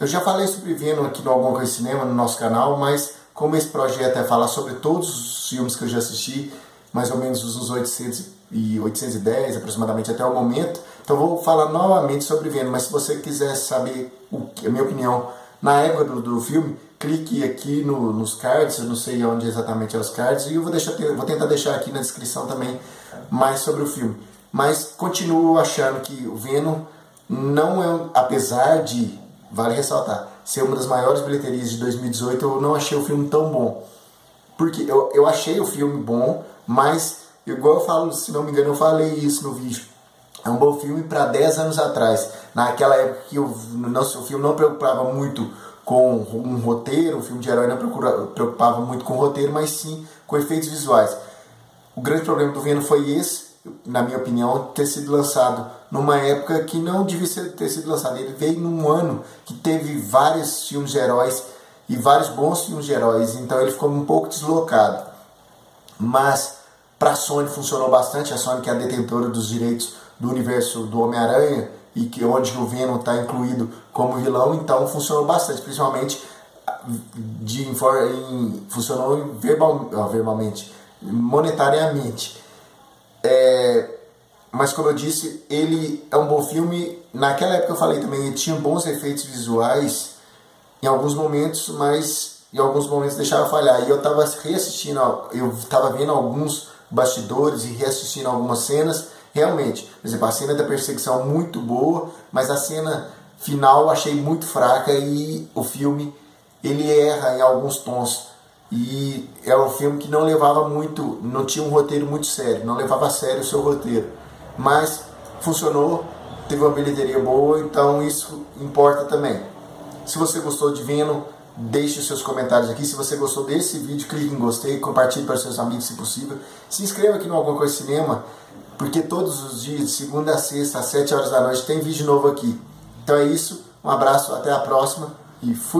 Eu já falei sobre Venom aqui no Alguma Cinema, no nosso canal, mas como esse projeto é falar sobre todos os filmes que eu já assisti, mais ou menos uns 800 e 810 aproximadamente até o momento, então vou falar novamente sobre Venom, mas se você quiser saber o, a minha opinião na época do, do filme, clique aqui no, nos cards, eu não sei onde exatamente é os cards, e eu vou, deixar, vou tentar deixar aqui na descrição também mais sobre o filme. Mas continuo achando que o Venom não é, apesar de, vale ressaltar, ser uma das maiores bilheterias de 2018, eu não achei o filme tão bom. Porque eu, eu achei o filme bom, mas, igual eu falo, se não me engano, eu falei isso no vídeo. É um bom filme para 10 anos atrás. Naquela época que o, nosso, filme não preocupava muito com um roteiro, o filme de herói não preocupava muito com o roteiro, mas sim com efeitos visuais. O grande problema do Venom foi esse, na minha opinião, ter sido lançado numa época que não devia ter sido lançado. Ele veio num ano que teve vários filmes de heróis e vários bons filmes de heróis, então ele ficou um pouco deslocado. Mas para a Sony funcionou bastante, a Sony que é a detentora dos direitos do universo do Homem-Aranha e que onde o Venom está incluído como vilão, então funcionou bastante, principalmente de, em, funcionou verbal, verbalmente, monetariamente. É, mas como eu disse, ele é um bom filme. Naquela época eu falei também, ele tinha bons efeitos visuais em alguns momentos, mas em alguns momentos deixava falhar. E eu estava reassistindo, eu estava vendo alguns bastidores e reassistindo algumas cenas. Realmente, por exemplo, a cena da perseguição muito boa, mas a cena final eu achei muito fraca e o filme ele erra em alguns tons. E é um filme que não levava muito, não tinha um roteiro muito sério, não levava a sério o seu roteiro. Mas funcionou, teve uma bilheteria boa, então isso importa também. Se você gostou de Venom, deixe os seus comentários aqui. Se você gostou desse vídeo, clique em gostei, compartilhe para seus amigos se possível. Se inscreva aqui no Alguma Coisa Cinema, porque todos os dias, segunda a sexta, às 7 horas da noite, tem vídeo novo aqui. Então é isso, um abraço, até a próxima e fui!